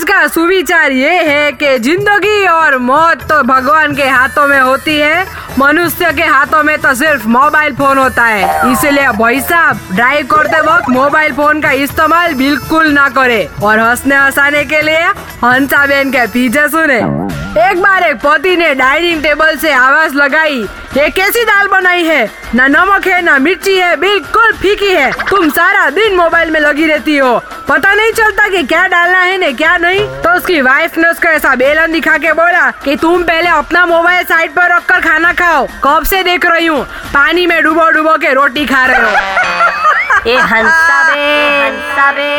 आज का सुविचार ये है कि ज़िंदगी और मौत तो भगवान के हाथों में होती है। मनुष्य के हाथों में तो सिर्फ़ मोबाइल फ़ोन होता है। इसलिए भाई साहब ड्राइव करते वक्त मोबाइल फ़ोन का इस्तेमाल बिल्कुल ना करे। और हंसने हंसाने के लिए हंसा बहन के पीछे सुने। एक बार एक पति ने डाइनिंग टेबल से आवाज़ लगाई ये कैसी दाल बनाई है? ना नमक है ना मिर्ची है बिल्कुल फीकी है। तुम सारा दिन मोबाइल में लगी रहती हो। पता नहीं चलता कि क्या डालना है ने क्या नहीं। तो उसकी वाइफ ने उसको ऐसा बेलन दिखा के बोला कि तुम पहले अपना मोबाइल साइड पर रखकर खाना खाओ। कब से देख रही हूँ पानी में डुबो डुबो के रोटी खा रहे हो। ये हंसा बे हंसा बे